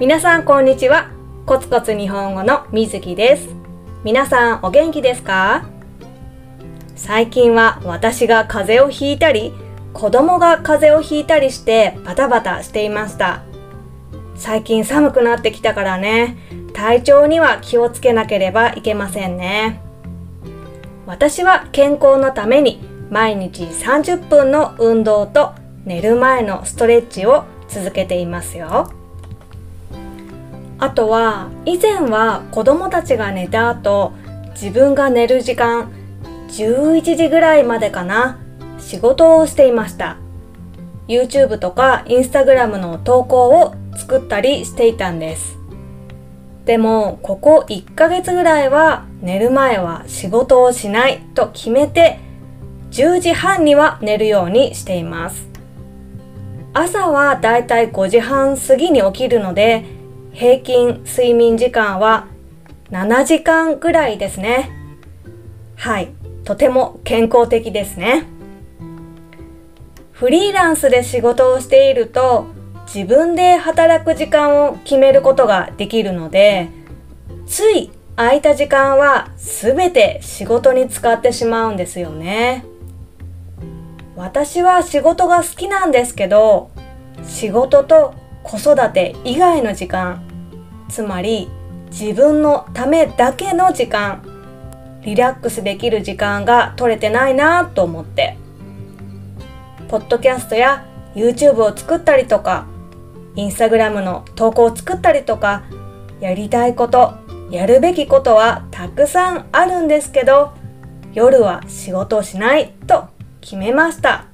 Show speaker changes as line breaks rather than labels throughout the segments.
皆さんこんにちは。コツコツ日本語のみずきです。皆さんお元気ですか？最近は私が風邪をひいたり、子供が風邪をひいたりしてバタバタしていました。最近寒くなってきたからね、体調には気をつけなければいけませんね。私は健康のために毎日30分の運動と寝る前のストレッチを続けていますよ。あとは以前は子供たちが寝た後自分が寝る時間11時ぐらいまでかな仕事をしていました。YouTube とか Instagram の投稿を作ったりしていたんです。でもここ1ヶ月ぐらいは寝る前は仕事をしないと決めて10時半には寝るようにしています。朝はだいたい5時半過ぎに起きるので平均睡眠時間は7時間ぐらいですね。はい、とても健康的ですね。フリーランスで仕事をしていると自分で働く時間を決めることができるのでつい空いた時間は全て仕事に使ってしまうんですよね。私は仕事が好きなんですけど仕事と子育て以外の時間つまり自分のためだけの時間リラックスできる時間が取れてないなと思ってポッドキャストや YouTube を作ったりとかインスタグラムの投稿を作ったりとかやりたいことやるべきことはたくさんあるんですけど夜は仕事をしないと決めました。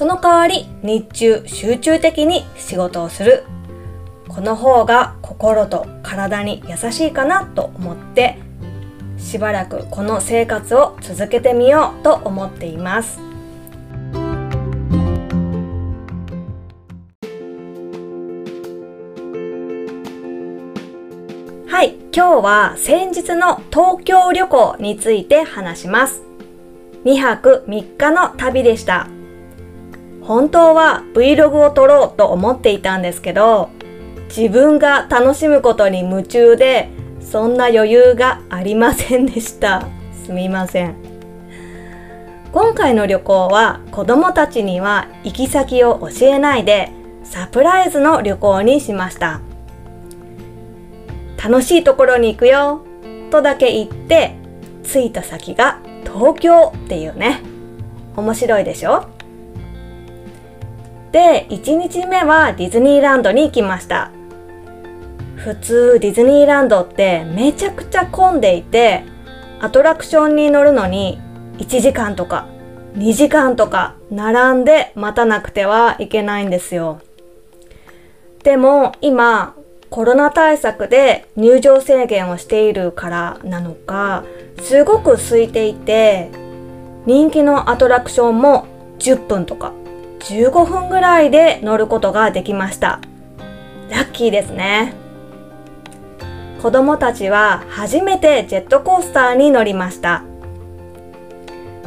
その代わり日中集中的に仕事をする。この方が心と体に優しいかなと思ってしばらくこの生活を続けてみようと思っています。はい、今日は先日の東京旅行について話します。2泊3日の旅でした。本当は Vlog を撮ろうと思っていたんですけど自分が楽しむことに夢中でそんな余裕がありませんでした。すみません。今回の旅行は子供たちには行き先を教えないでサプライズの旅行にしました。楽しいところに行くよとだけ言って着いた先が東京っていうね。面白いでしょ？で、1日目はディズニーランドに行きました。普通ディズニーランドってめちゃくちゃ混んでいて、アトラクションに乗るのに1時間とか2時間とか並んで待たなくてはいけないんですよ。でも今コロナ対策で入場制限をしているからなのかすごく空いていて人気のアトラクションも10分とか15分ぐらいで乗ることができました。ラッキーですね。子供たちは初めてジェットコースターに乗りました。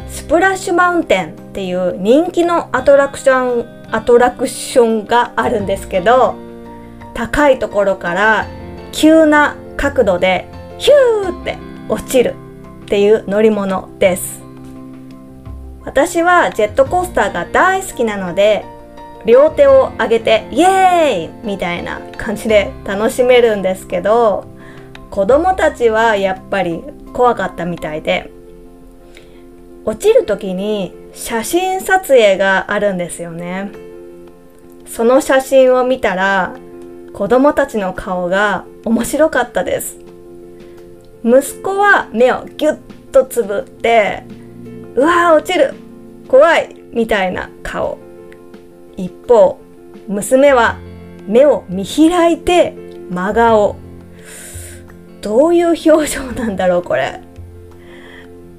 スプラッシュマウンテンっていう人気のアトラクション、アトラクションがあるんですけど、高いところから急な角度でヒューって落ちるっていう乗り物です。私はジェットコースターが大好きなので両手を上げてイエーイ!みたいな感じで楽しめるんですけど子供たちはやっぱり怖かったみたいで落ちる時に写真撮影があるんですよね。その写真を見たら子供たちの顔が面白かったです。息子は目をギュッとつぶってうわー落ちる。怖い。みたいな顔。一方娘は目を見開いて真顔。どういう表情なんだろうこれ。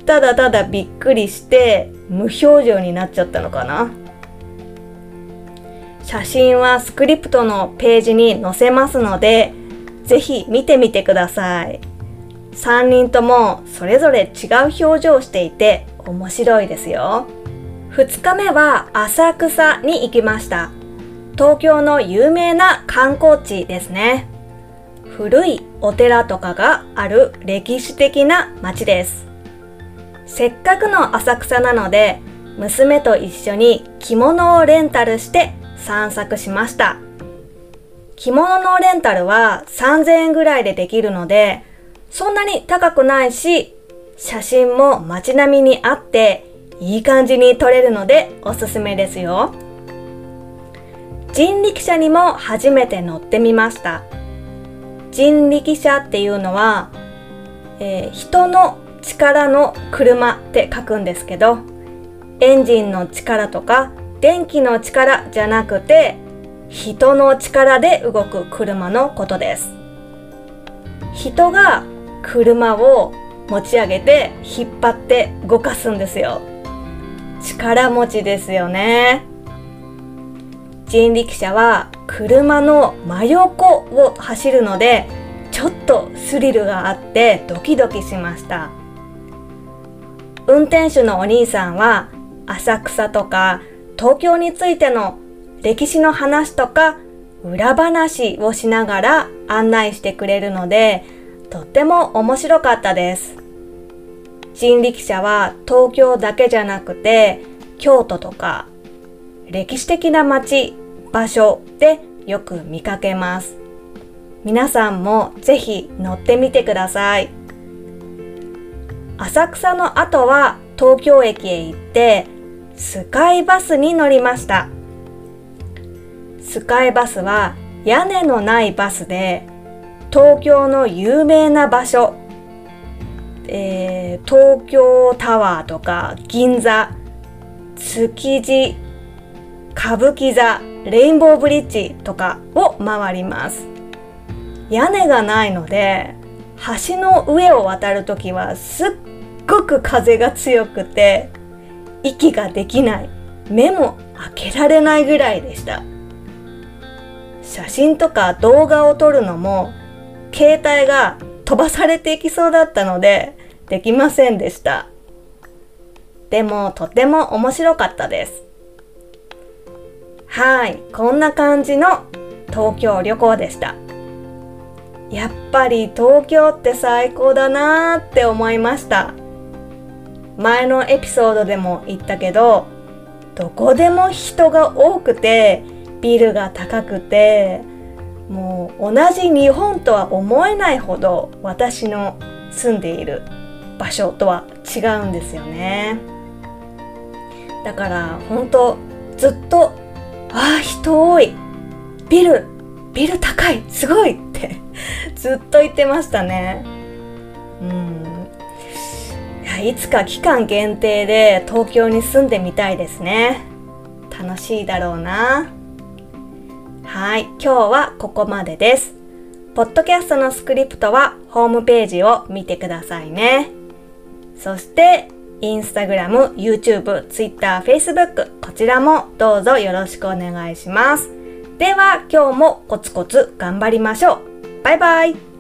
ただただびっくりして無表情になっちゃったのかな。写真はスクリプトのページに載せますのでぜひ見てみてください。3人ともそれぞれ違う表情をしていて面白いですよ2日目は浅草に行きました東京の有名な観光地ですね。古いお寺とかがある歴史的な街です。せっかくの浅草なので、娘と一緒に着物をレンタルして散策しました。着物のレンタルは3000円ぐらいでできるので、そんなに高くないし、写真も街並みにあっていい感じに撮れるのでおすすめですよ。人力車にも初めて乗ってみました。人力車っていうのは、えー、人の力の車って書くんですけど、エンジンの力とか電気の力じゃなくて、人の力で動く車のことです。人が車を持ち上げて引っ張って動かすんですよ。力持ちですよね。人力車は車の真横を走るのでちょっとスリルがあってドキドキしました運転手のお兄さんは浅草とか東京についての歴史の話とか裏話をしながら案内してくれるのでとっても面白かったです。人力車は東京だけじゃなくて京都とか歴史的な街場所でよく見かけます。皆さんもぜひ乗ってみてください。浅草の後は東京駅へ行ってスカイバスに乗りました。スカイバスは屋根のないバスで東京の有名な場所、えー、東京タワーとか銀座築地歌舞伎座レインボーブリッジとかを回ります。屋根がないので橋の上を渡るときはすっごく風が強くて息ができない。目も開けられないぐらいでした。写真とか動画を撮るのも携帯が飛ばされていきそうだったのでできませんでした。でもとても面白かったです。はいこんな感じの東京旅行でした。やっぱり東京って最高だなーって思いました。前のエピソードでも言ったけどどこでも人が多くてビルが高くてもう同じ日本とは思えないほど私の住んでいる場所とは違うんですよね。だから本当ずっとああ人多い。ビルビル高い。すごいって ずっと言ってましたね。うん。いやいつか期間限定で東京に住んでみたいですね。楽しいだろうな。はい。今日はここまでです。ポッドキャストのスクリプトはホームページを見てくださいね。そしてインスタグラム、YouTube、Twitter、Facebook こちらもどうぞよろしくお願いします。では今日もコツコツ頑張りましょう。バイバイ。